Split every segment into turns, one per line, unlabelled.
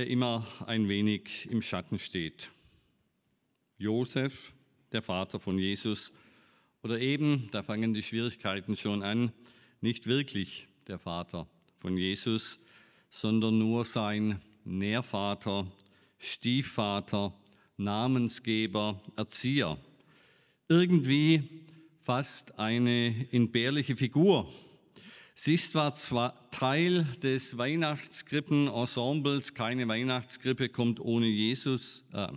Der immer ein wenig im Schatten steht. Josef, der Vater von Jesus, oder eben, da fangen die Schwierigkeiten schon an, nicht wirklich der Vater von Jesus, sondern nur sein Nährvater, Stiefvater, Namensgeber, Erzieher. Irgendwie fast eine entbehrliche Figur. Sie ist zwar Teil des Weihnachtskrippenensembles, keine Weihnachtskrippe kommt ohne Jesus, äh,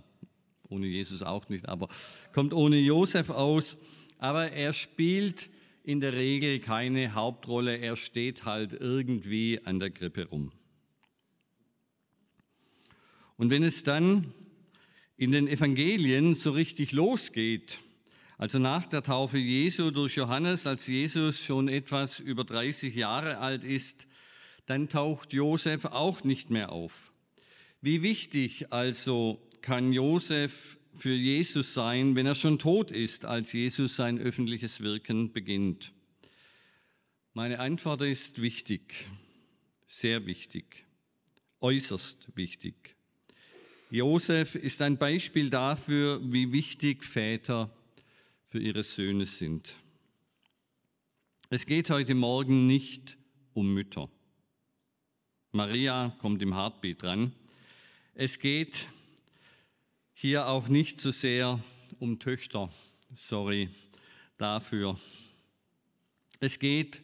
ohne Jesus auch nicht, aber kommt ohne Josef aus, aber er spielt in der Regel keine Hauptrolle, er steht halt irgendwie an der Krippe rum. Und wenn es dann in den Evangelien so richtig losgeht, also nach der Taufe Jesu durch Johannes, als Jesus schon etwas über 30 Jahre alt ist, dann taucht Josef auch nicht mehr auf. Wie wichtig also kann Josef für Jesus sein, wenn er schon tot ist, als Jesus sein öffentliches Wirken beginnt? Meine Antwort ist wichtig, sehr wichtig, äußerst wichtig. Josef ist ein Beispiel dafür, wie wichtig Väter für ihre Söhne sind. Es geht heute Morgen nicht um Mütter. Maria kommt im Heartbeat dran. Es geht hier auch nicht so sehr um Töchter. Sorry dafür. Es geht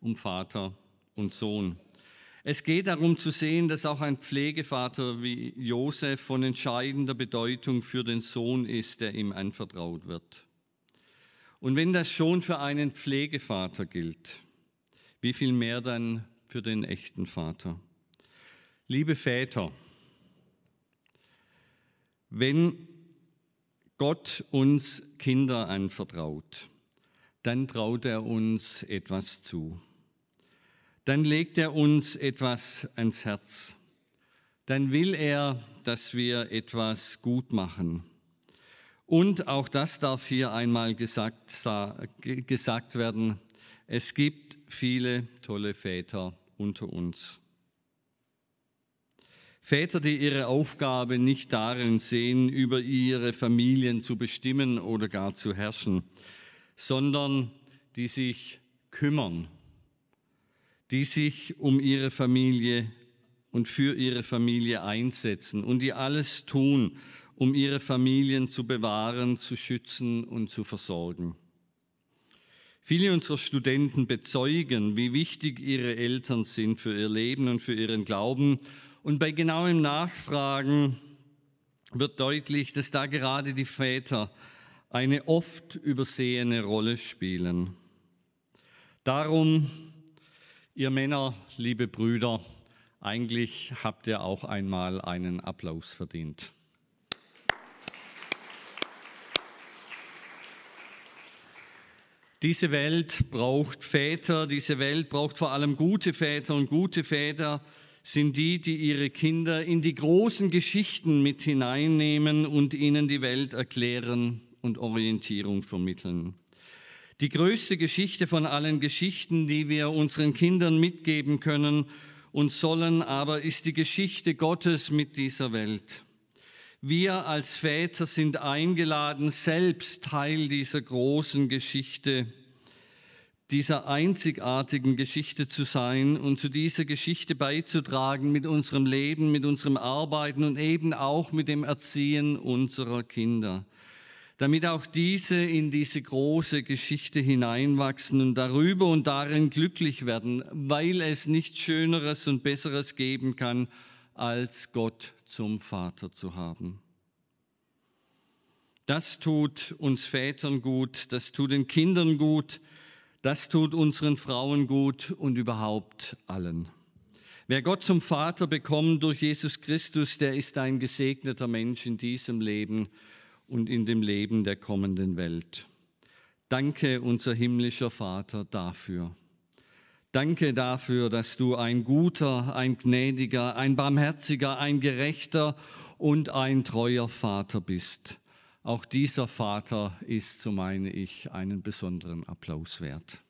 um Vater und Sohn. Es geht darum zu sehen, dass auch ein Pflegevater wie Josef von entscheidender Bedeutung für den Sohn ist, der ihm anvertraut wird. Und wenn das schon für einen Pflegevater gilt, wie viel mehr dann für den echten Vater? Liebe Väter, wenn Gott uns Kinder anvertraut, dann traut er uns etwas zu. Dann legt er uns etwas ans Herz. Dann will er, dass wir etwas gut machen. Und auch das darf hier einmal gesagt, gesagt werden, es gibt viele tolle Väter unter uns. Väter, die ihre Aufgabe nicht darin sehen, über ihre Familien zu bestimmen oder gar zu herrschen, sondern die sich kümmern, die sich um ihre Familie und für ihre Familie einsetzen und die alles tun, um ihre Familien zu bewahren, zu schützen und zu versorgen. Viele unserer Studenten bezeugen, wie wichtig ihre Eltern sind für ihr Leben und für ihren Glauben. Und bei genauem Nachfragen wird deutlich, dass da gerade die Väter eine oft übersehene Rolle spielen. Darum, ihr Männer, liebe Brüder, eigentlich habt ihr auch einmal einen Applaus verdient. Diese Welt braucht Väter, diese Welt braucht vor allem gute Väter und gute Väter sind die, die ihre Kinder in die großen Geschichten mit hineinnehmen und ihnen die Welt erklären und Orientierung vermitteln. Die größte Geschichte von allen Geschichten, die wir unseren Kindern mitgeben können und sollen, aber ist die Geschichte Gottes mit dieser Welt. Wir als Väter sind eingeladen, selbst Teil dieser großen Geschichte, dieser einzigartigen Geschichte zu sein und zu dieser Geschichte beizutragen mit unserem Leben, mit unserem Arbeiten und eben auch mit dem Erziehen unserer Kinder damit auch diese in diese große Geschichte hineinwachsen und darüber und darin glücklich werden, weil es nichts Schöneres und Besseres geben kann, als Gott zum Vater zu haben. Das tut uns Vätern gut, das tut den Kindern gut, das tut unseren Frauen gut und überhaupt allen. Wer Gott zum Vater bekommt durch Jesus Christus, der ist ein gesegneter Mensch in diesem Leben und in dem Leben der kommenden Welt. Danke, unser himmlischer Vater, dafür. Danke dafür, dass du ein guter, ein gnädiger, ein barmherziger, ein gerechter und ein treuer Vater bist. Auch dieser Vater ist, so meine ich, einen besonderen Applaus wert.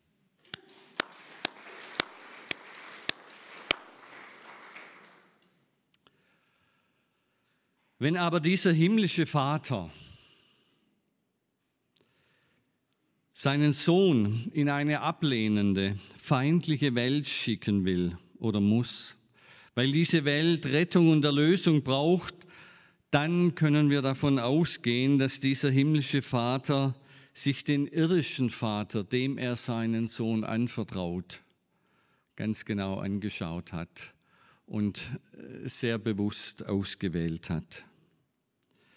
Wenn aber dieser himmlische Vater seinen Sohn in eine ablehnende, feindliche Welt schicken will oder muss, weil diese Welt Rettung und Erlösung braucht, dann können wir davon ausgehen, dass dieser himmlische Vater sich den irdischen Vater, dem er seinen Sohn anvertraut, ganz genau angeschaut hat und äh, sehr bewusst ausgewählt hat.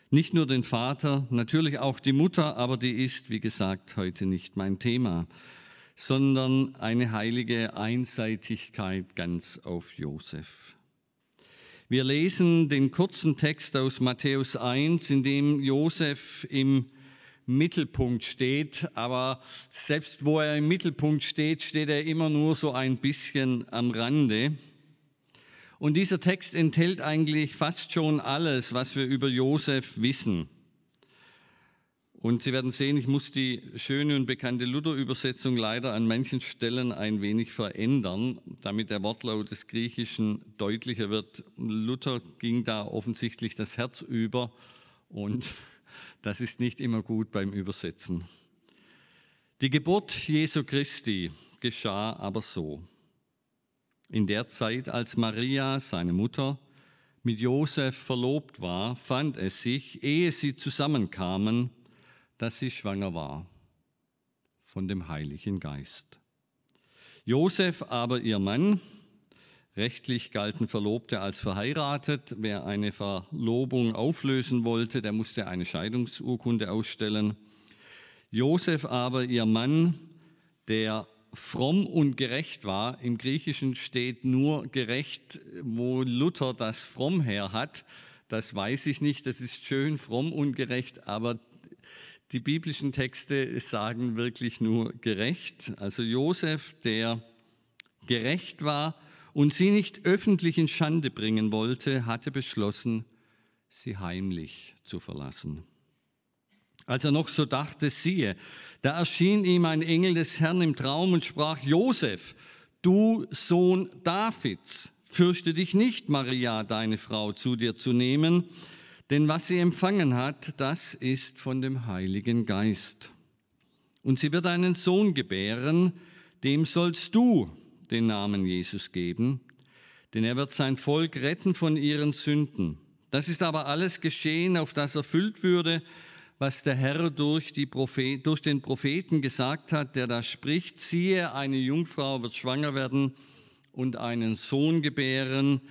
Nicht nur den Vater, natürlich auch die Mutter, aber die ist, wie gesagt, heute nicht mein Thema, sondern eine heilige Einseitigkeit ganz auf Josef. Wir lesen den kurzen Text aus Matthäus 1, in dem Josef im Mittelpunkt steht, aber selbst wo er im Mittelpunkt steht, steht er immer nur so ein bisschen am Rande. Und dieser Text enthält eigentlich fast schon alles, was wir über Josef wissen. Und Sie werden sehen, ich muss die schöne und bekannte Luther-Übersetzung leider an manchen Stellen ein wenig verändern, damit der Wortlaut des Griechischen deutlicher wird. Luther ging da offensichtlich das Herz über und das ist nicht immer gut beim Übersetzen. Die Geburt Jesu Christi geschah aber so. In der Zeit, als Maria, seine Mutter, mit Josef verlobt war, fand es sich, ehe sie zusammenkamen, dass sie schwanger war von dem Heiligen Geist. Josef aber ihr Mann, rechtlich galten Verlobte als verheiratet, wer eine Verlobung auflösen wollte, der musste eine Scheidungsurkunde ausstellen. Josef aber ihr Mann, der fromm und gerecht war. Im Griechischen steht nur gerecht, wo Luther das fromm her hat. Das weiß ich nicht. Das ist schön fromm und gerecht, aber die biblischen Texte sagen wirklich nur gerecht. Also Josef, der gerecht war und sie nicht öffentlich in Schande bringen wollte, hatte beschlossen, sie heimlich zu verlassen. Als er noch so dachte, siehe, da erschien ihm ein Engel des Herrn im Traum und sprach, Josef, du Sohn Davids, fürchte dich nicht, Maria, deine Frau, zu dir zu nehmen, denn was sie empfangen hat, das ist von dem Heiligen Geist. Und sie wird einen Sohn gebären, dem sollst du den Namen Jesus geben, denn er wird sein Volk retten von ihren Sünden. Das ist aber alles geschehen, auf das erfüllt würde, was der Herr durch, Prophet, durch, den Propheten gesagt hat, der da spricht, siehe, eine Jungfrau wird schwanger werden und einen Sohn gebären,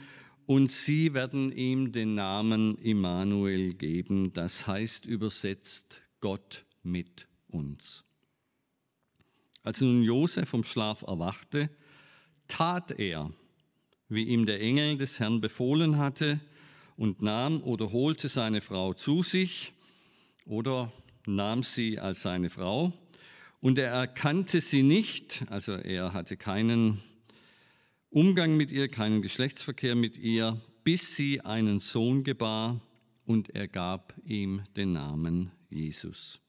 und sie werden ihm den Namen Immanuel geben, das heißt übersetzt Gott mit uns. Als nun Josef vom Schlaf erwachte, tat er, wie ihm der Engel des Herrn befohlen hatte, und nahm oder holte seine Frau zu sich, oder nahm sie als seine Frau und er erkannte sie nicht, also er hatte keinen Umgang mit ihr, keinen Geschlechtsverkehr mit ihr, bis sie einen Sohn gebar und er gab ihm den Namen Jesus.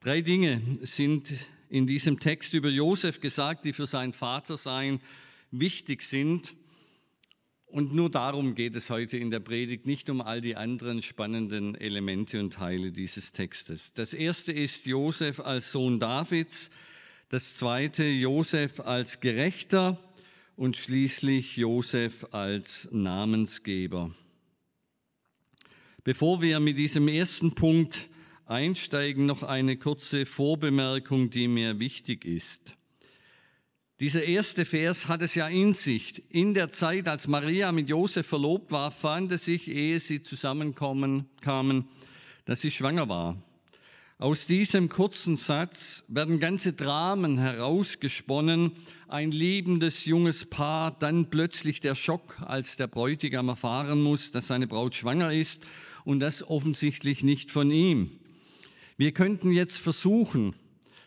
Drei Dinge sind in diesem Text über Josef gesagt, die für sein Vatersein wichtig sind. Und nur darum geht es heute in der Predigt, nicht um all die anderen spannenden Elemente und Teile dieses Textes. Das erste ist Josef als Sohn Davids, das zweite Josef als Gerechter und schließlich Josef als Namensgeber. Bevor wir mit diesem ersten Punkt einsteigen, noch eine kurze Vorbemerkung, die mir wichtig ist. Dieser erste Vers hat es ja in sich. In der Zeit, als Maria mit Josef verlobt war, fand es sich, ehe sie zusammenkommen kamen, dass sie schwanger war. Aus diesem kurzen Satz werden ganze Dramen herausgesponnen. Ein liebendes junges Paar, dann plötzlich der Schock, als der Bräutigam erfahren muss, dass seine Braut schwanger ist und das offensichtlich nicht von ihm. Wir könnten jetzt versuchen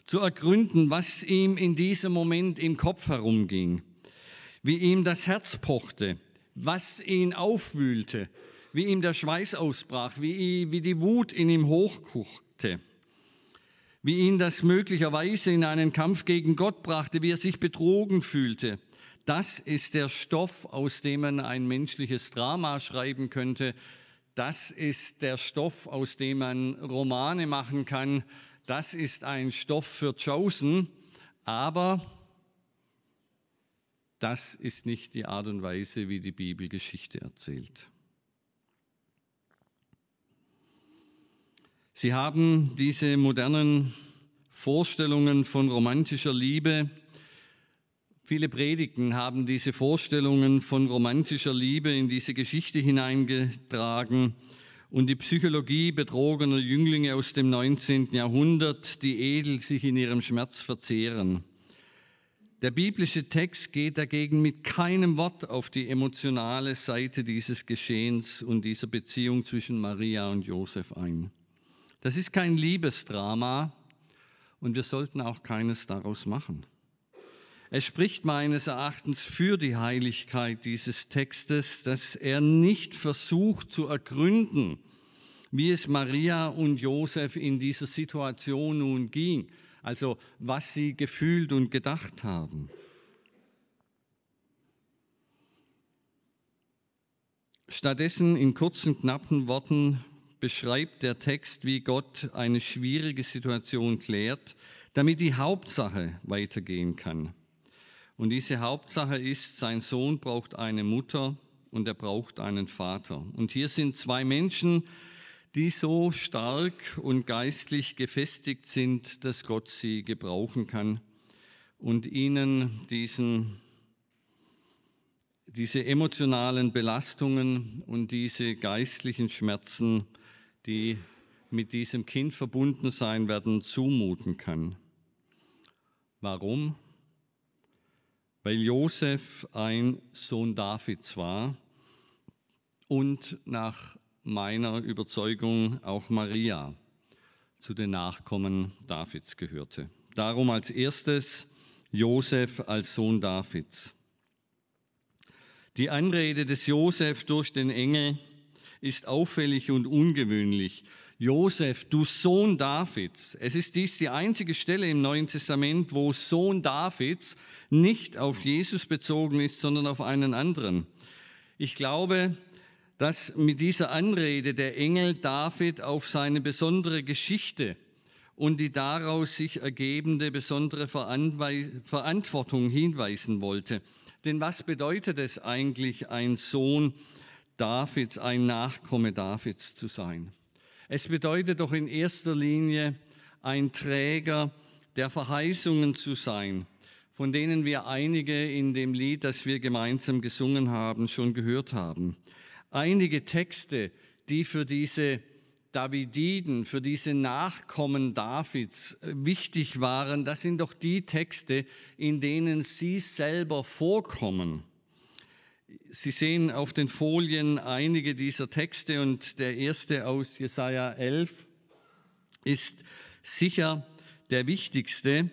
zu ergründen, was ihm in diesem Moment im Kopf herumging, wie ihm das Herz pochte, was ihn aufwühlte, wie ihm der Schweiß ausbrach, wie, wie die Wut in ihm hochkochte wie ihn das möglicherweise in einen Kampf gegen Gott brachte, wie er sich betrogen fühlte. Das ist der Stoff, aus dem man ein menschliches Drama schreiben könnte. Das ist der Stoff, aus dem man Romane machen kann. Das ist ein Stoff für Chosen. Aber das ist nicht die Art und Weise, wie die Bibel Geschichte erzählt. Sie haben diese modernen Vorstellungen von romantischer Liebe. Viele Predigten haben diese Vorstellungen von romantischer Liebe in diese Geschichte hineingetragen und die Psychologie betrogener Jünglinge aus dem 19. Jahrhundert, die edel sich in ihrem Schmerz verzehren. Der biblische Text geht dagegen mit keinem Wort auf die emotionale Seite dieses Geschehens und dieser Beziehung zwischen Maria und Josef ein. Das ist kein Liebesdrama und wir sollten auch keines daraus machen. Es spricht meines Erachtens für die Heiligkeit dieses Textes, dass er nicht versucht zu ergründen, wie es Maria und Josef in dieser Situation nun ging, also was sie gefühlt und gedacht haben. Stattdessen in kurzen, knappen Worten beschreibt der Text, wie Gott eine schwierige Situation klärt, damit die Hauptsache weitergehen kann. Und diese Hauptsache ist, sein Sohn braucht eine Mutter und er braucht einen Vater. Und hier sind zwei Menschen, die so stark und geistlich gefestigt sind, dass Gott sie gebrauchen kann und ihnen diesen, diese emotionalen Belastungen und diese geistlichen Schmerzen die mit diesem Kind verbunden sein werden, zumuten kann. Warum? Weil Josef ein Sohn Davids war und nach meiner Überzeugung auch Maria zu den Nachkommen Davids gehörte. Darum als erstes Josef als Sohn Davids. Die Anrede des Josef durch den Engel ist auffällig und ungewöhnlich. Josef, du Sohn Davids. Es ist dies die einzige Stelle im Neuen Testament, wo Sohn Davids nicht auf Jesus bezogen ist, sondern auf einen anderen. Ich glaube, dass mit dieser Anrede der Engel David auf seine besondere Geschichte und die daraus sich ergebende besondere Verantwortung hinweisen wollte. Denn was bedeutet es eigentlich, ein Sohn Davids, ein Nachkomme Davids zu sein. Es bedeutet doch in erster Linie ein Träger der Verheißungen zu sein, von denen wir einige in dem Lied, das wir gemeinsam gesungen haben, schon gehört haben. Einige Texte, die für diese Davididen, für diese Nachkommen Davids wichtig waren, das sind doch die Texte, in denen sie selber vorkommen. Sie sehen auf den Folien einige dieser Texte und der erste aus Jesaja 11 ist sicher der wichtigste.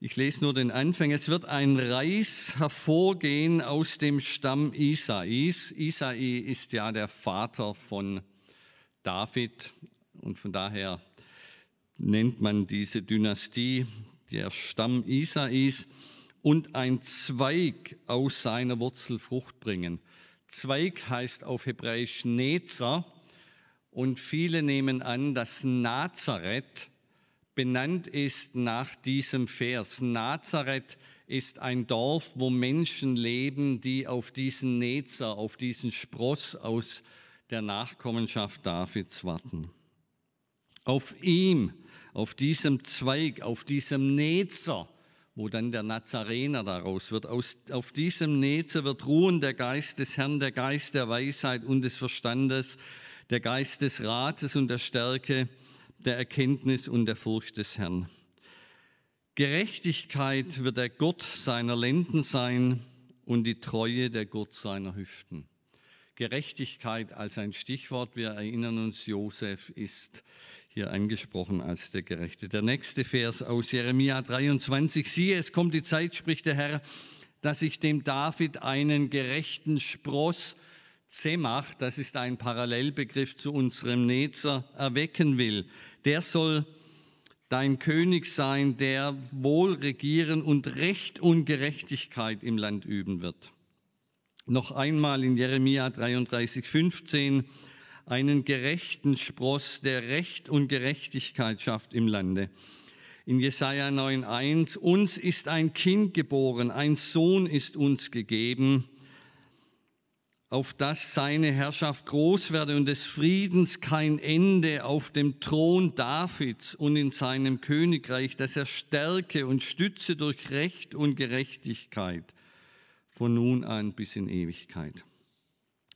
Ich lese nur den Anfang. Es wird ein Reis hervorgehen aus dem Stamm Isais. Isai ist ja der Vater von David und von daher nennt man diese Dynastie der Stamm Isais und ein Zweig aus seiner Wurzel Frucht bringen. Zweig heißt auf Hebräisch Nezer und viele nehmen an, dass Nazareth benannt ist nach diesem Vers. Nazareth ist ein Dorf, wo Menschen leben, die auf diesen Nezer, auf diesen Spross aus der Nachkommenschaft Davids warten. Auf ihm, auf diesem Zweig, auf diesem Nezer, wo dann der Nazarener daraus wird. Aus, auf diesem Netze wird ruhen der Geist des Herrn, der Geist der Weisheit und des Verstandes, der Geist des Rates und der Stärke, der Erkenntnis und der Furcht des Herrn. Gerechtigkeit wird der Gott seiner Lenden sein und die Treue der Gott seiner Hüften. Gerechtigkeit als ein Stichwort. Wir erinnern uns, Josef ist hier angesprochen als der Gerechte. Der nächste Vers aus Jeremia 23. Siehe, es kommt die Zeit, spricht der Herr, dass ich dem David einen gerechten Spross Zemach, das ist ein Parallelbegriff zu unserem Netzer, erwecken will. Der soll dein König sein, der wohl regieren und Recht und Gerechtigkeit im Land üben wird. Noch einmal in Jeremia 33, 15 einen gerechten Spross, der Recht und Gerechtigkeit schafft im Lande. In Jesaja 9,1 Uns ist ein Kind geboren, ein Sohn ist uns gegeben, auf dass seine Herrschaft groß werde und des Friedens kein Ende auf dem Thron Davids und in seinem Königreich, dass er stärke und stütze durch Recht und Gerechtigkeit von nun an bis in Ewigkeit.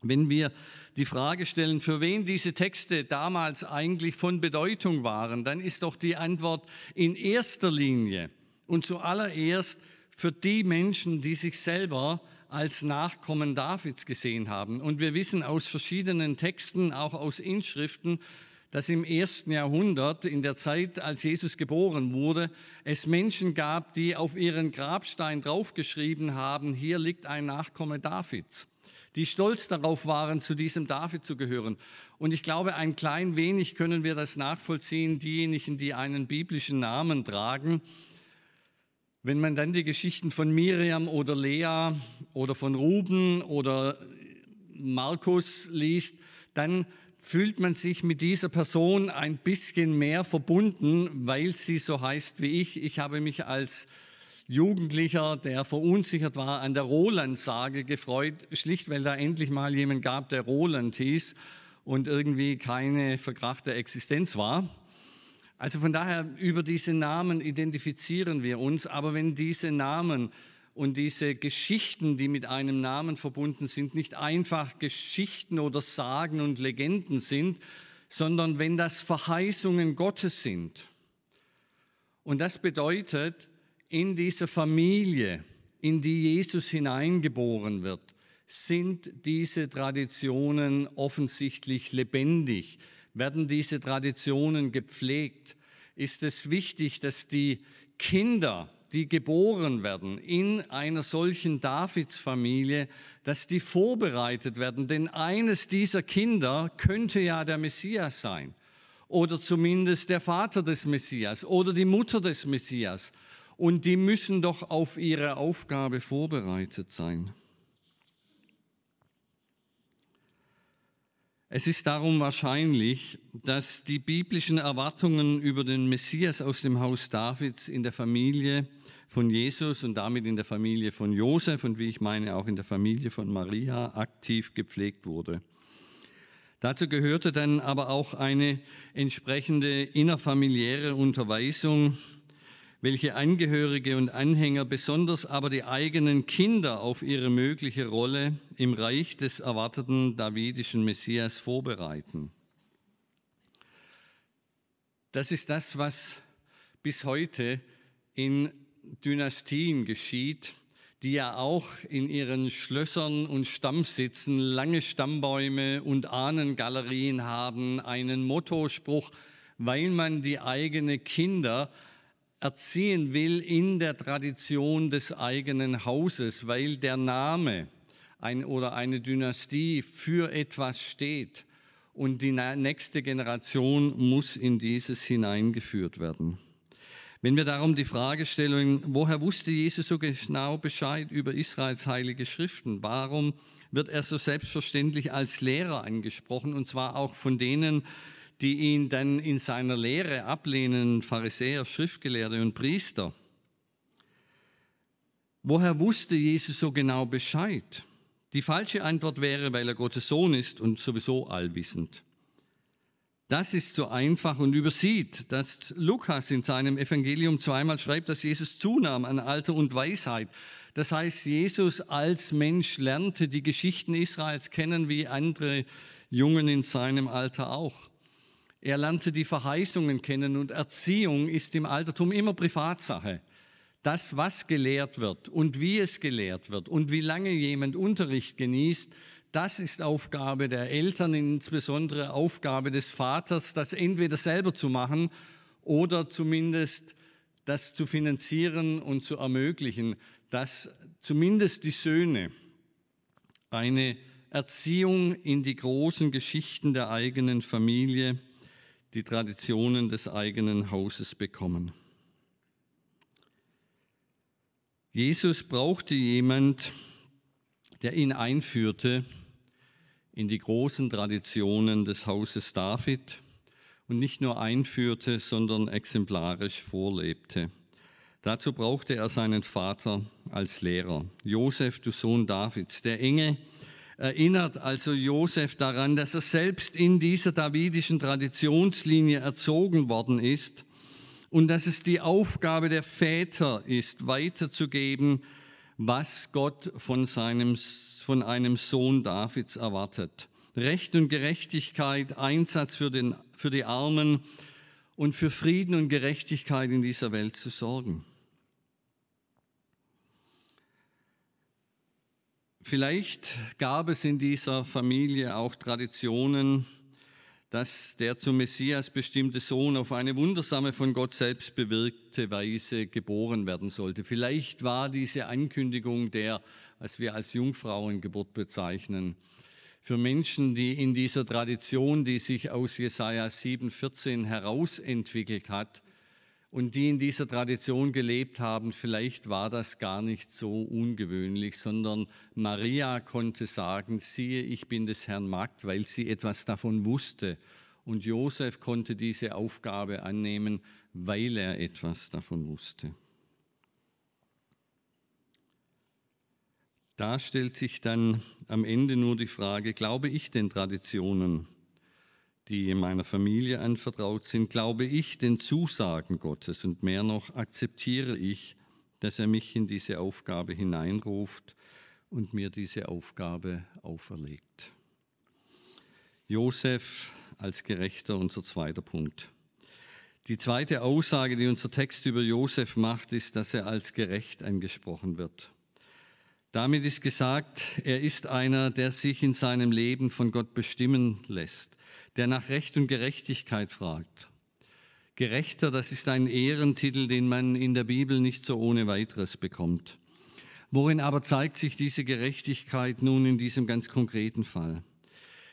Wenn wir die Frage stellen, für wen diese Texte damals eigentlich von Bedeutung waren, dann ist doch die Antwort in erster Linie und zuallererst für die Menschen, die sich selber als Nachkommen Davids gesehen haben. Und wir wissen aus verschiedenen Texten, auch aus Inschriften, dass im ersten Jahrhundert, in der Zeit, als Jesus geboren wurde, es Menschen gab, die auf ihren Grabstein draufgeschrieben haben, hier liegt ein Nachkomme Davids die stolz darauf waren, zu diesem David zu gehören. Und ich glaube, ein klein wenig können wir das nachvollziehen, diejenigen, die einen biblischen Namen tragen. Wenn man dann die Geschichten von Miriam oder Lea oder von Ruben oder Markus liest, dann fühlt man sich mit dieser Person ein bisschen mehr verbunden, weil sie so heißt wie ich. Ich habe mich als Jugendlicher, der verunsichert war, an der Roland-Sage gefreut, schlicht weil da endlich mal jemand gab, der Roland hieß und irgendwie keine verkrachte Existenz war. Also von daher, über diese Namen identifizieren wir uns, aber wenn diese Namen und diese Geschichten, die mit einem Namen verbunden sind, nicht einfach Geschichten oder Sagen und Legenden sind, sondern wenn das Verheißungen Gottes sind. Und das bedeutet, in dieser Familie, in die Jesus hineingeboren wird, sind diese Traditionen offensichtlich lebendig, werden diese Traditionen gepflegt. Ist es wichtig, dass die Kinder, die geboren werden in einer solchen Davidsfamilie, dass die vorbereitet werden, denn eines dieser Kinder könnte ja der Messias sein oder zumindest der Vater des Messias oder die Mutter des Messias und die müssen doch auf ihre Aufgabe vorbereitet sein. Es ist darum wahrscheinlich, dass die biblischen Erwartungen über den Messias aus dem Haus Davids in der Familie von Jesus und damit in der Familie von Josef und wie ich meine auch in der Familie von Maria aktiv gepflegt wurde. Dazu gehörte dann aber auch eine entsprechende innerfamiliäre Unterweisung welche Angehörige und Anhänger, besonders aber die eigenen Kinder auf ihre mögliche Rolle im Reich des erwarteten davidischen Messias vorbereiten. Das ist das, was bis heute in Dynastien geschieht, die ja auch in ihren Schlössern und Stammsitzen lange Stammbäume und Ahnengalerien haben, einen Mottospruch, weil man die eigenen Kinder erziehen will in der Tradition des eigenen Hauses, weil der Name ein, oder eine Dynastie für etwas steht und die nächste Generation muss in dieses hineingeführt werden. Wenn wir darum die Frage stellen, woher wusste Jesus so genau Bescheid über Israels heilige Schriften? Warum wird er so selbstverständlich als Lehrer angesprochen und zwar auch von denen, die ihn dann in seiner Lehre ablehnen, Pharisäer, Schriftgelehrte und Priester. Woher wusste Jesus so genau Bescheid? Die falsche Antwort wäre, weil er Gottes Sohn ist und sowieso allwissend. Das ist so einfach und übersieht, dass Lukas in seinem Evangelium zweimal schreibt, dass Jesus zunahm an Alter und Weisheit. Das heißt, Jesus als Mensch lernte die Geschichten Israels kennen wie andere Jungen in seinem Alter auch. Er lernte die Verheißungen kennen und Erziehung ist im Altertum immer Privatsache. Das, was gelehrt wird und wie es gelehrt wird und wie lange jemand Unterricht genießt, das ist Aufgabe der Eltern, insbesondere Aufgabe des Vaters, das entweder selber zu machen oder zumindest das zu finanzieren und zu ermöglichen, dass zumindest die Söhne eine Erziehung in die großen Geschichten der eigenen Familie, die Traditionen des eigenen Hauses bekommen. Jesus brauchte jemand, der ihn einführte in die großen Traditionen des Hauses David und nicht nur einführte, sondern exemplarisch vorlebte. Dazu brauchte er seinen Vater als Lehrer. Josef, du Sohn Davids, der enge erinnert also Josef daran, dass er selbst in dieser davidischen Traditionslinie erzogen worden ist und dass es die Aufgabe der Väter ist, weiterzugeben, was Gott von, seinem, von einem Sohn Davids erwartet. Recht und Gerechtigkeit, Einsatz für, den, für die Armen und für Frieden und Gerechtigkeit in dieser Welt zu sorgen. Vielleicht gab es in dieser Familie auch Traditionen, dass der zum Messias bestimmte Sohn auf eine wundersame, von Gott selbst bewirkte Weise geboren werden sollte. Vielleicht war diese Ankündigung der, was wir als Jungfrauengeburt bezeichnen, für Menschen, die in dieser Tradition, die sich aus Jesaja 7,14 herausentwickelt hat, und die in dieser Tradition gelebt haben, vielleicht war das gar nicht so ungewöhnlich, sondern Maria konnte sagen, siehe, ich bin des Herrn Magd, weil sie etwas davon wusste. Und Josef konnte diese Aufgabe annehmen, weil er etwas davon wusste. Da stellt sich dann am Ende nur die Frage, glaube ich den Traditionen? Die in meiner Familie anvertraut sind, glaube ich den Zusagen Gottes und mehr noch akzeptiere ich, dass er mich in diese Aufgabe hineinruft und mir diese Aufgabe auferlegt. Josef als Gerechter, unser zweiter Punkt. Die zweite Aussage, die unser Text über Josef macht, ist, dass er als gerecht angesprochen wird. Damit ist gesagt, er ist einer, der sich in seinem Leben von Gott bestimmen lässt der nach Recht und Gerechtigkeit fragt. Gerechter, das ist ein Ehrentitel, den man in der Bibel nicht so ohne weiteres bekommt. Worin aber zeigt sich diese Gerechtigkeit nun in diesem ganz konkreten Fall?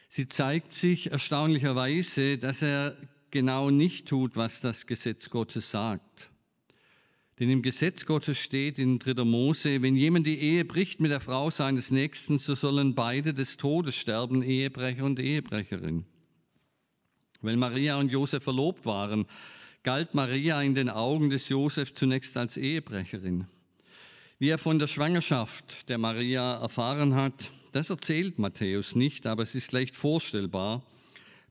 Sie zeigt sich erstaunlicherweise, dass er genau nicht tut, was das Gesetz Gottes sagt. Denn im Gesetz Gottes steht in 3. Mose, wenn jemand die Ehe bricht mit der Frau seines Nächsten, so sollen beide des Todes sterben, Ehebrecher und Ehebrecherin. Weil Maria und Josef verlobt waren, galt Maria in den Augen des Josef zunächst als Ehebrecherin. Wie er von der Schwangerschaft der Maria erfahren hat, das erzählt Matthäus nicht, aber es ist leicht vorstellbar,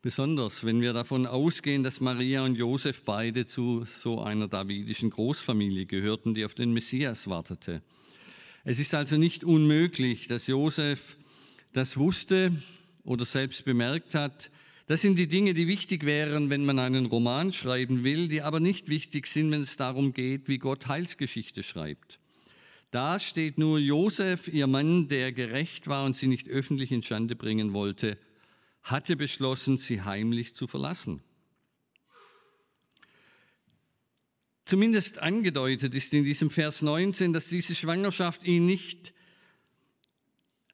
besonders wenn wir davon ausgehen, dass Maria und Josef beide zu so einer davidischen Großfamilie gehörten, die auf den Messias wartete. Es ist also nicht unmöglich, dass Josef das wusste oder selbst bemerkt hat, das sind die Dinge, die wichtig wären, wenn man einen Roman schreiben will, die aber nicht wichtig sind, wenn es darum geht, wie Gott Heilsgeschichte schreibt. Da steht nur Josef, ihr Mann, der gerecht war und sie nicht öffentlich in Schande bringen wollte, hatte beschlossen, sie heimlich zu verlassen. Zumindest angedeutet ist in diesem Vers 19, dass diese Schwangerschaft ihn nicht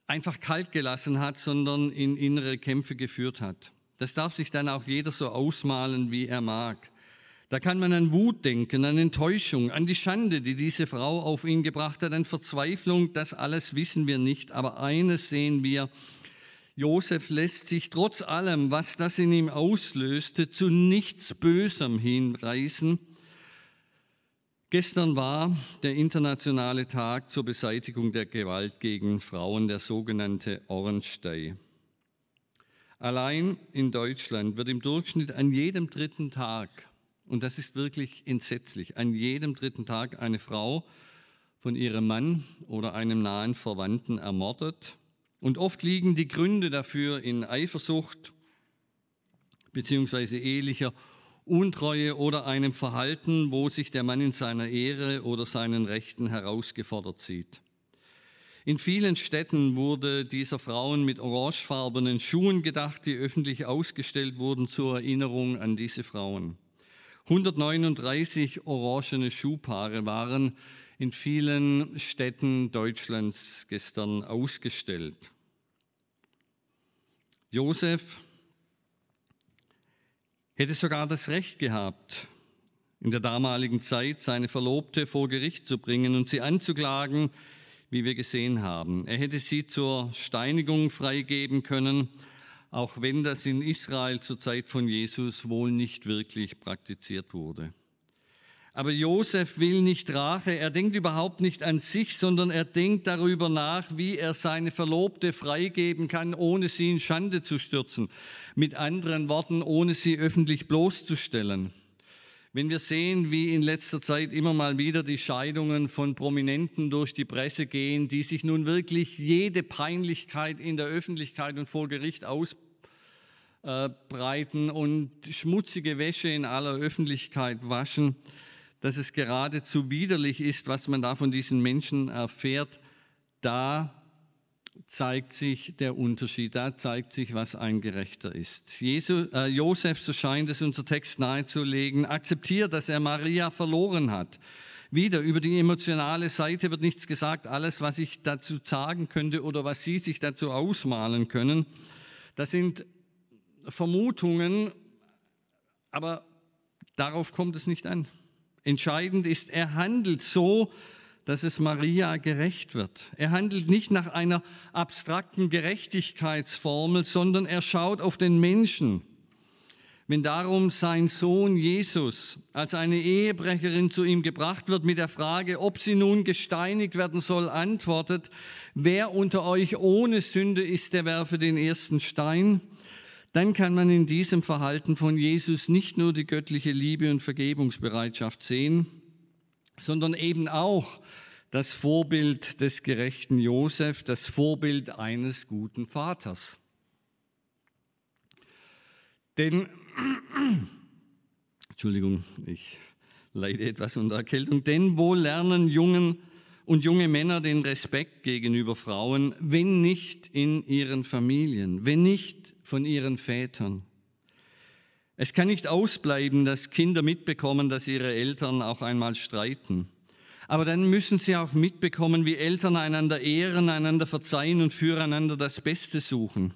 einfach kalt gelassen hat, sondern in innere Kämpfe geführt hat. Das darf sich dann auch jeder so ausmalen, wie er mag. Da kann man an Wut denken, an Enttäuschung, an die Schande, die diese Frau auf ihn gebracht hat, an Verzweiflung, das alles wissen wir nicht. Aber eines sehen wir, Josef lässt sich trotz allem, was das in ihm auslöste, zu nichts Bösem hinreißen. Gestern war der internationale Tag zur Beseitigung der Gewalt gegen Frauen, der sogenannte Orange Day. Allein in Deutschland wird im Durchschnitt an jedem dritten Tag, und das ist wirklich entsetzlich, an jedem dritten Tag eine Frau von ihrem Mann oder einem nahen Verwandten ermordet. Und oft liegen die Gründe dafür in Eifersucht, bzw. ehelicher Untreue oder einem Verhalten, wo sich der Mann in seiner Ehre oder seinen Rechten herausgefordert sieht. In vielen Städten wurde dieser Frauen mit orangefarbenen Schuhen gedacht, die öffentlich ausgestellt wurden zur Erinnerung an diese Frauen. 139 orangene Schuhpaare waren in vielen Städten Deutschlands gestern ausgestellt. Josef hätte sogar das Recht gehabt, in der damaligen Zeit seine Verlobte vor Gericht zu bringen und sie anzuklagen, wie wir gesehen haben. Er hätte sie zur Steinigung freigeben können, auch wenn das in Israel zur Zeit von Jesus wohl nicht wirklich praktiziert wurde. Aber Josef will nicht Rache, er denkt überhaupt nicht an sich, sondern er denkt darüber nach, wie er seine Verlobte freigeben kann, ohne sie in Schande zu stürzen. Mit anderen Worten, ohne sie öffentlich bloßzustellen. Wenn wir sehen, wie in letzter Zeit immer mal wieder die Scheidungen von Prominenten durch die Presse gehen, die sich nun wirklich jede Peinlichkeit in der Öffentlichkeit und vor Gericht ausbreiten und schmutzige Wäsche in aller Öffentlichkeit waschen, dass es geradezu widerlich ist, was man da von diesen Menschen erfährt, da zeigt sich der Unterschied, da zeigt sich, was ein Gerechter ist. Jesu, äh, Josef, so scheint es unser Text nahezulegen, akzeptiert, dass er Maria verloren hat. Wieder über die emotionale Seite wird nichts gesagt. Alles, was ich dazu sagen könnte oder was Sie sich dazu ausmalen können, das sind Vermutungen, aber darauf kommt es nicht an. Entscheidend ist, er handelt so, dass es Maria gerecht wird. Er handelt nicht nach einer abstrakten Gerechtigkeitsformel, sondern er schaut auf den Menschen. Wenn darum sein Sohn Jesus als eine Ehebrecherin zu ihm gebracht wird mit der Frage, ob sie nun gesteinigt werden soll, antwortet, wer unter euch ohne Sünde ist, der werfe den ersten Stein, dann kann man in diesem Verhalten von Jesus nicht nur die göttliche Liebe und Vergebungsbereitschaft sehen, sondern eben auch das Vorbild des gerechten Josef, das Vorbild eines guten Vaters. Denn, Entschuldigung, ich leide etwas unter Erkältung, denn wo lernen Jungen und junge Männer den Respekt gegenüber Frauen, wenn nicht in ihren Familien, wenn nicht von ihren Vätern? Es kann nicht ausbleiben, dass Kinder mitbekommen, dass ihre Eltern auch einmal streiten. Aber dann müssen sie auch mitbekommen, wie Eltern einander ehren, einander verzeihen und füreinander das Beste suchen.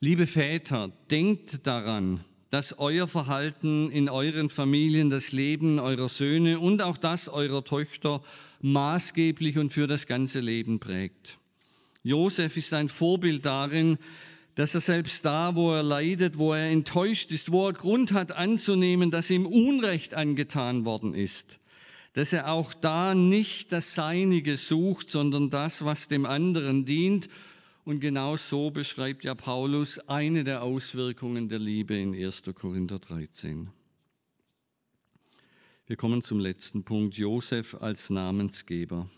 Liebe Väter, denkt daran, dass euer Verhalten in euren Familien das Leben eurer Söhne und auch das eurer Töchter maßgeblich und für das ganze Leben prägt. Josef ist ein Vorbild darin, dass er selbst da, wo er leidet, wo er enttäuscht ist, wo er Grund hat anzunehmen, dass ihm Unrecht angetan worden ist, dass er auch da nicht das Seinige sucht, sondern das, was dem anderen dient. Und genau so beschreibt ja Paulus eine der Auswirkungen der Liebe in 1. Korinther 13. Wir kommen zum letzten Punkt, Josef als Namensgeber.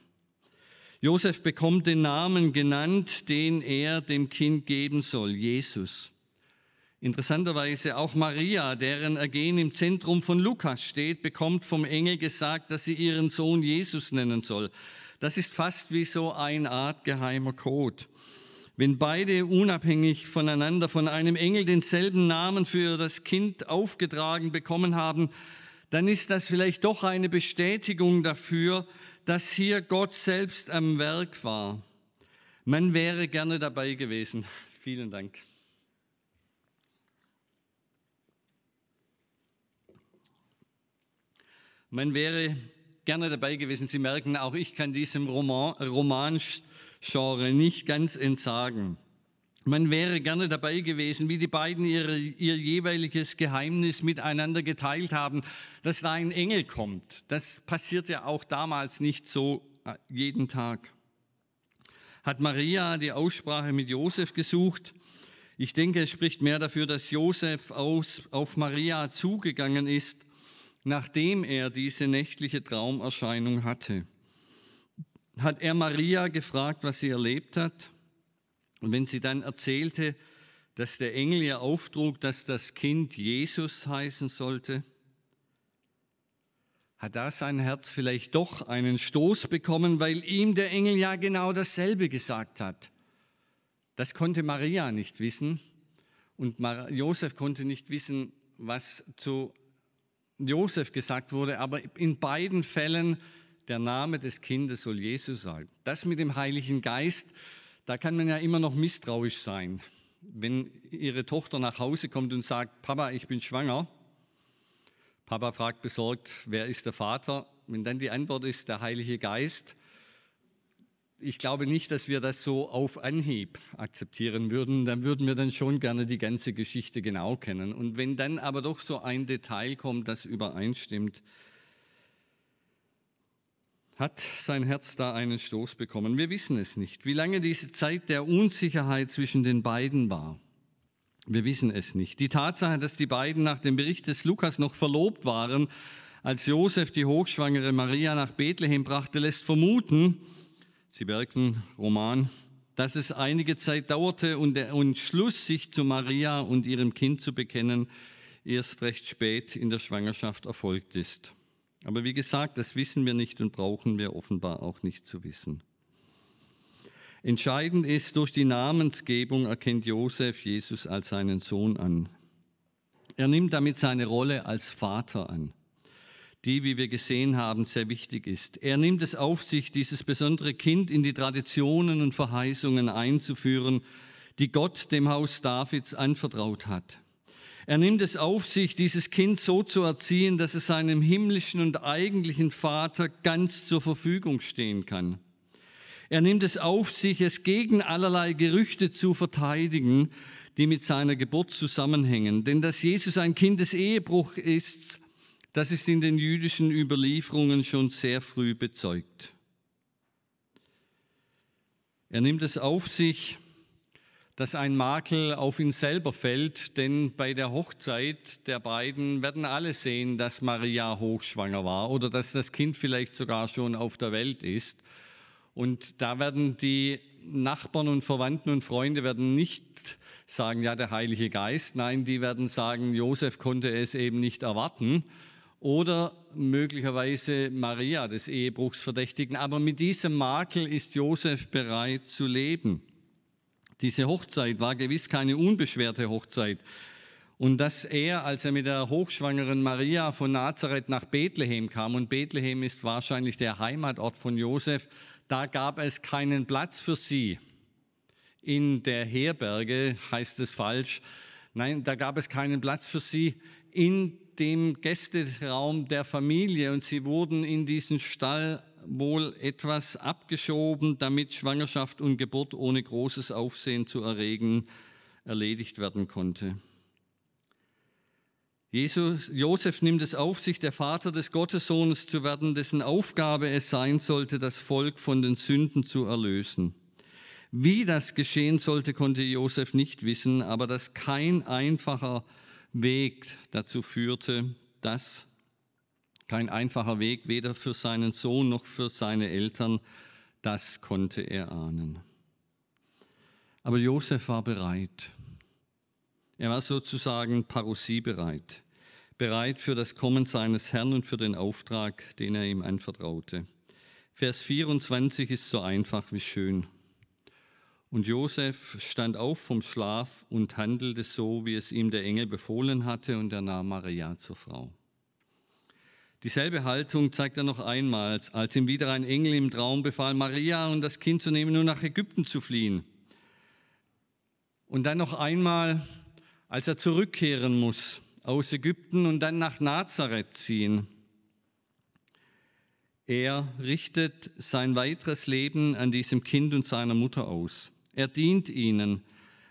Josef bekommt den Namen genannt, den er dem Kind geben soll, Jesus. Interessanterweise auch Maria, deren Ergehen im Zentrum von Lukas steht, bekommt vom Engel gesagt, dass sie ihren Sohn Jesus nennen soll. Das ist fast wie so eine Art geheimer Code. Wenn beide unabhängig voneinander von einem Engel denselben Namen für das Kind aufgetragen bekommen haben, dann ist das vielleicht doch eine Bestätigung dafür, dass hier Gott selbst am Werk war. Man wäre gerne dabei gewesen. Vielen Dank. Man wäre gerne dabei gewesen. Sie merken, auch ich kann diesem Roman, Romangenre nicht ganz entsagen. Man wäre gerne dabei gewesen, wie die beiden ihre, ihr jeweiliges Geheimnis miteinander geteilt haben, dass da ein Engel kommt. Das passiert ja auch damals nicht so äh, jeden Tag. Hat Maria die Aussprache mit Josef gesucht? Ich denke, es spricht mehr dafür, dass Josef aus, auf Maria zugegangen ist, nachdem er diese nächtliche Traumerscheinung hatte. Hat er Maria gefragt, was sie erlebt hat? Und wenn sie dann erzählte, dass der Engel ihr auftrug, dass das Kind Jesus heißen sollte? Hat da sein Herz vielleicht doch einen Stoß bekommen, weil ihm der Engel ja genau dasselbe gesagt hat? Das konnte Maria nicht wissen und Josef konnte nicht wissen, was zu Josef gesagt wurde, aber in beiden Fällen der Name des Kindes soll Jesus sein. Das mit dem Heiligen Geist, da kann man ja immer noch misstrauisch sein. Wenn ihre Tochter nach Hause kommt und sagt, Papa, ich bin schwanger, Papa fragt besorgt, wer ist der Vater? Wenn dann die Antwort ist der Heilige Geist, ich glaube nicht, dass wir das so auf Anhieb akzeptieren würden. Dann würden wir dann schon gerne die ganze Geschichte genau kennen. Und wenn dann aber doch so ein Detail kommt, das übereinstimmt, hat sein Herz da einen Stoß bekommen. Wir wissen es nicht, wie lange diese Zeit der Unsicherheit zwischen den beiden war. Wir wissen es nicht. Die Tatsache, dass die beiden nach dem Bericht des Lukas noch verlobt waren, als Josef die hochschwangere Maria nach Bethlehem brachte, lässt vermuten, Sie merken, Roman, dass es einige Zeit dauerte und der Entschluss, sich zu Maria und ihrem Kind zu bekennen, erst recht spät in der Schwangerschaft erfolgt ist. Aber wie gesagt, das wissen wir nicht und brauchen wir offenbar auch nicht zu wissen. Entscheidend ist, durch die Namensgebung erkennt Josef Jesus als seinen Sohn an. Er nimmt damit seine Rolle als Vater an die, wie wir gesehen haben, sehr wichtig ist. Er nimmt es auf sich, dieses besondere Kind in die Traditionen und Verheißungen einzuführen, die Gott dem Haus Davids anvertraut hat. Er nimmt es auf sich, dieses Kind so zu erziehen, dass es seinem himmlischen und eigentlichen Vater ganz zur Verfügung stehen kann. Er nimmt es auf sich, es gegen allerlei Gerüchte zu verteidigen, die mit seiner Geburt zusammenhängen. Denn dass Jesus ein Kind des Ehebruchs ist, das ist in den jüdischen Überlieferungen schon sehr früh bezeugt. Er nimmt es auf sich, dass ein Makel auf ihn selber fällt, denn bei der Hochzeit der beiden werden alle sehen, dass Maria hochschwanger war oder dass das Kind vielleicht sogar schon auf der Welt ist. Und da werden die Nachbarn und Verwandten und Freunde werden nicht sagen, ja, der Heilige Geist. Nein, die werden sagen, Josef konnte es eben nicht erwarten oder möglicherweise Maria des Ehebruchs verdächtigen. Aber mit diesem Makel ist Josef bereit zu leben. Diese Hochzeit war gewiss keine unbeschwerte Hochzeit. Und dass er, als er mit der hochschwangeren Maria von Nazareth nach Bethlehem kam, und Bethlehem ist wahrscheinlich der Heimatort von Josef, da gab es keinen Platz für sie. In der Herberge heißt es falsch. Nein, da gab es keinen Platz für sie in dem Gästeraum der Familie und sie wurden in diesen Stall wohl etwas abgeschoben, damit Schwangerschaft und Geburt ohne großes Aufsehen zu erregen erledigt werden konnte. Jesus, Josef nimmt es auf sich, der Vater des Gottessohnes zu werden, dessen Aufgabe es sein sollte, das Volk von den Sünden zu erlösen. Wie das geschehen sollte, konnte Josef nicht wissen, aber dass kein einfacher Weg dazu führte, dass kein einfacher Weg weder für seinen Sohn noch für seine Eltern, das konnte er ahnen. Aber Josef war bereit. Er war sozusagen Parousie bereit, bereit für das Kommen seines Herrn und für den Auftrag, den er ihm anvertraute. Vers 24 ist so einfach wie schön. Und Josef stand auf vom Schlaf und handelte so, wie es ihm der Engel befohlen hatte, und er nahm Maria zur Frau. Dieselbe Haltung zeigt er noch einmal, als ihm wieder ein Engel im Traum befahl, Maria und das Kind zu nehmen und nach Ägypten zu fliehen. Und dann noch einmal, als er zurückkehren muss aus Ägypten und dann nach Nazareth ziehen. Er richtet sein weiteres Leben an diesem Kind und seiner Mutter aus. Er dient ihnen,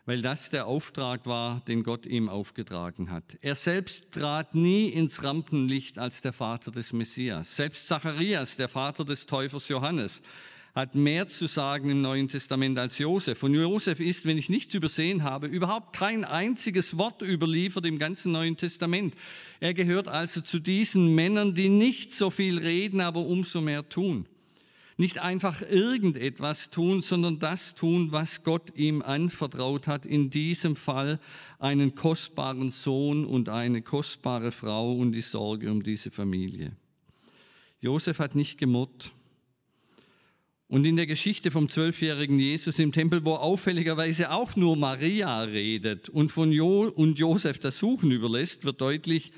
weil das der Auftrag war, den Gott ihm aufgetragen hat. Er selbst trat nie ins Rampenlicht als der Vater des Messias. Selbst Zacharias, der Vater des Täufers Johannes, hat mehr zu sagen im Neuen Testament als Josef. Und Josef ist, wenn ich nichts übersehen habe, überhaupt kein einziges Wort überliefert im ganzen Neuen Testament. Er gehört also zu diesen Männern, die nicht so viel reden, aber umso mehr tun Nicht einfach irgendetwas tun, sondern das tun, was Gott ihm anvertraut hat. In diesem Fall einen kostbaren Sohn und eine kostbare Frau und die Sorge um diese Familie. Josef hat nicht gemurrt. Und in der Geschichte vom zwölfjährigen Jesus im Tempel, wo auffälligerweise auch nur Maria redet und von jo und Josef das Suchen überlässt, wird deutlich,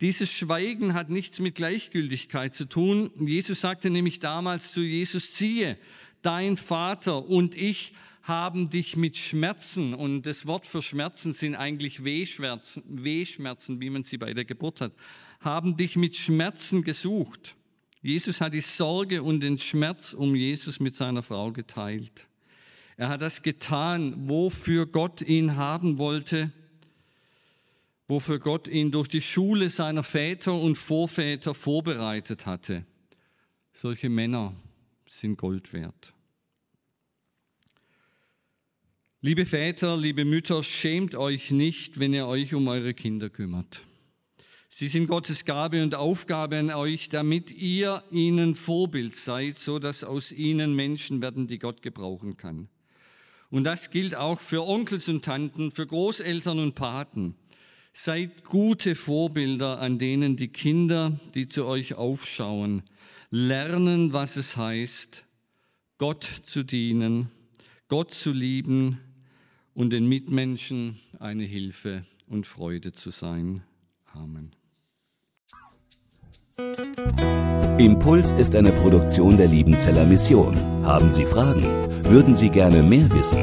dieses Schweigen hat nichts mit Gleichgültigkeit zu tun. Jesus sagte nämlich damals zu Jesus, siehe, dein Vater und ich haben dich mit Schmerzen, und das Wort für Schmerzen sind eigentlich Wehschmerzen, Wehschmerzen, wie man sie bei der Geburt hat, haben dich mit Schmerzen gesucht. Jesus hat die Sorge und den Schmerz um Jesus mit seiner Frau geteilt. Er hat das getan, wofür Gott ihn haben wollte wofür Gott ihn durch die Schule seiner Väter und Vorväter vorbereitet hatte. Solche Männer sind Gold wert. Liebe Väter, liebe Mütter, schämt euch nicht, wenn ihr euch um eure Kinder kümmert. Sie sind Gottes Gabe und Aufgabe an euch, damit ihr ihnen Vorbild seid, so dass aus ihnen Menschen werden, die Gott gebrauchen kann. Und das gilt auch für Onkels und Tanten, für Großeltern und Paten. Seid gute Vorbilder, an denen die Kinder, die zu euch aufschauen, lernen, was es heißt, Gott zu dienen, Gott zu lieben und den Mitmenschen eine Hilfe und Freude zu sein. Amen.
Impuls ist eine Produktion der Liebenzeller Mission. Haben Sie Fragen? Würden Sie gerne mehr wissen?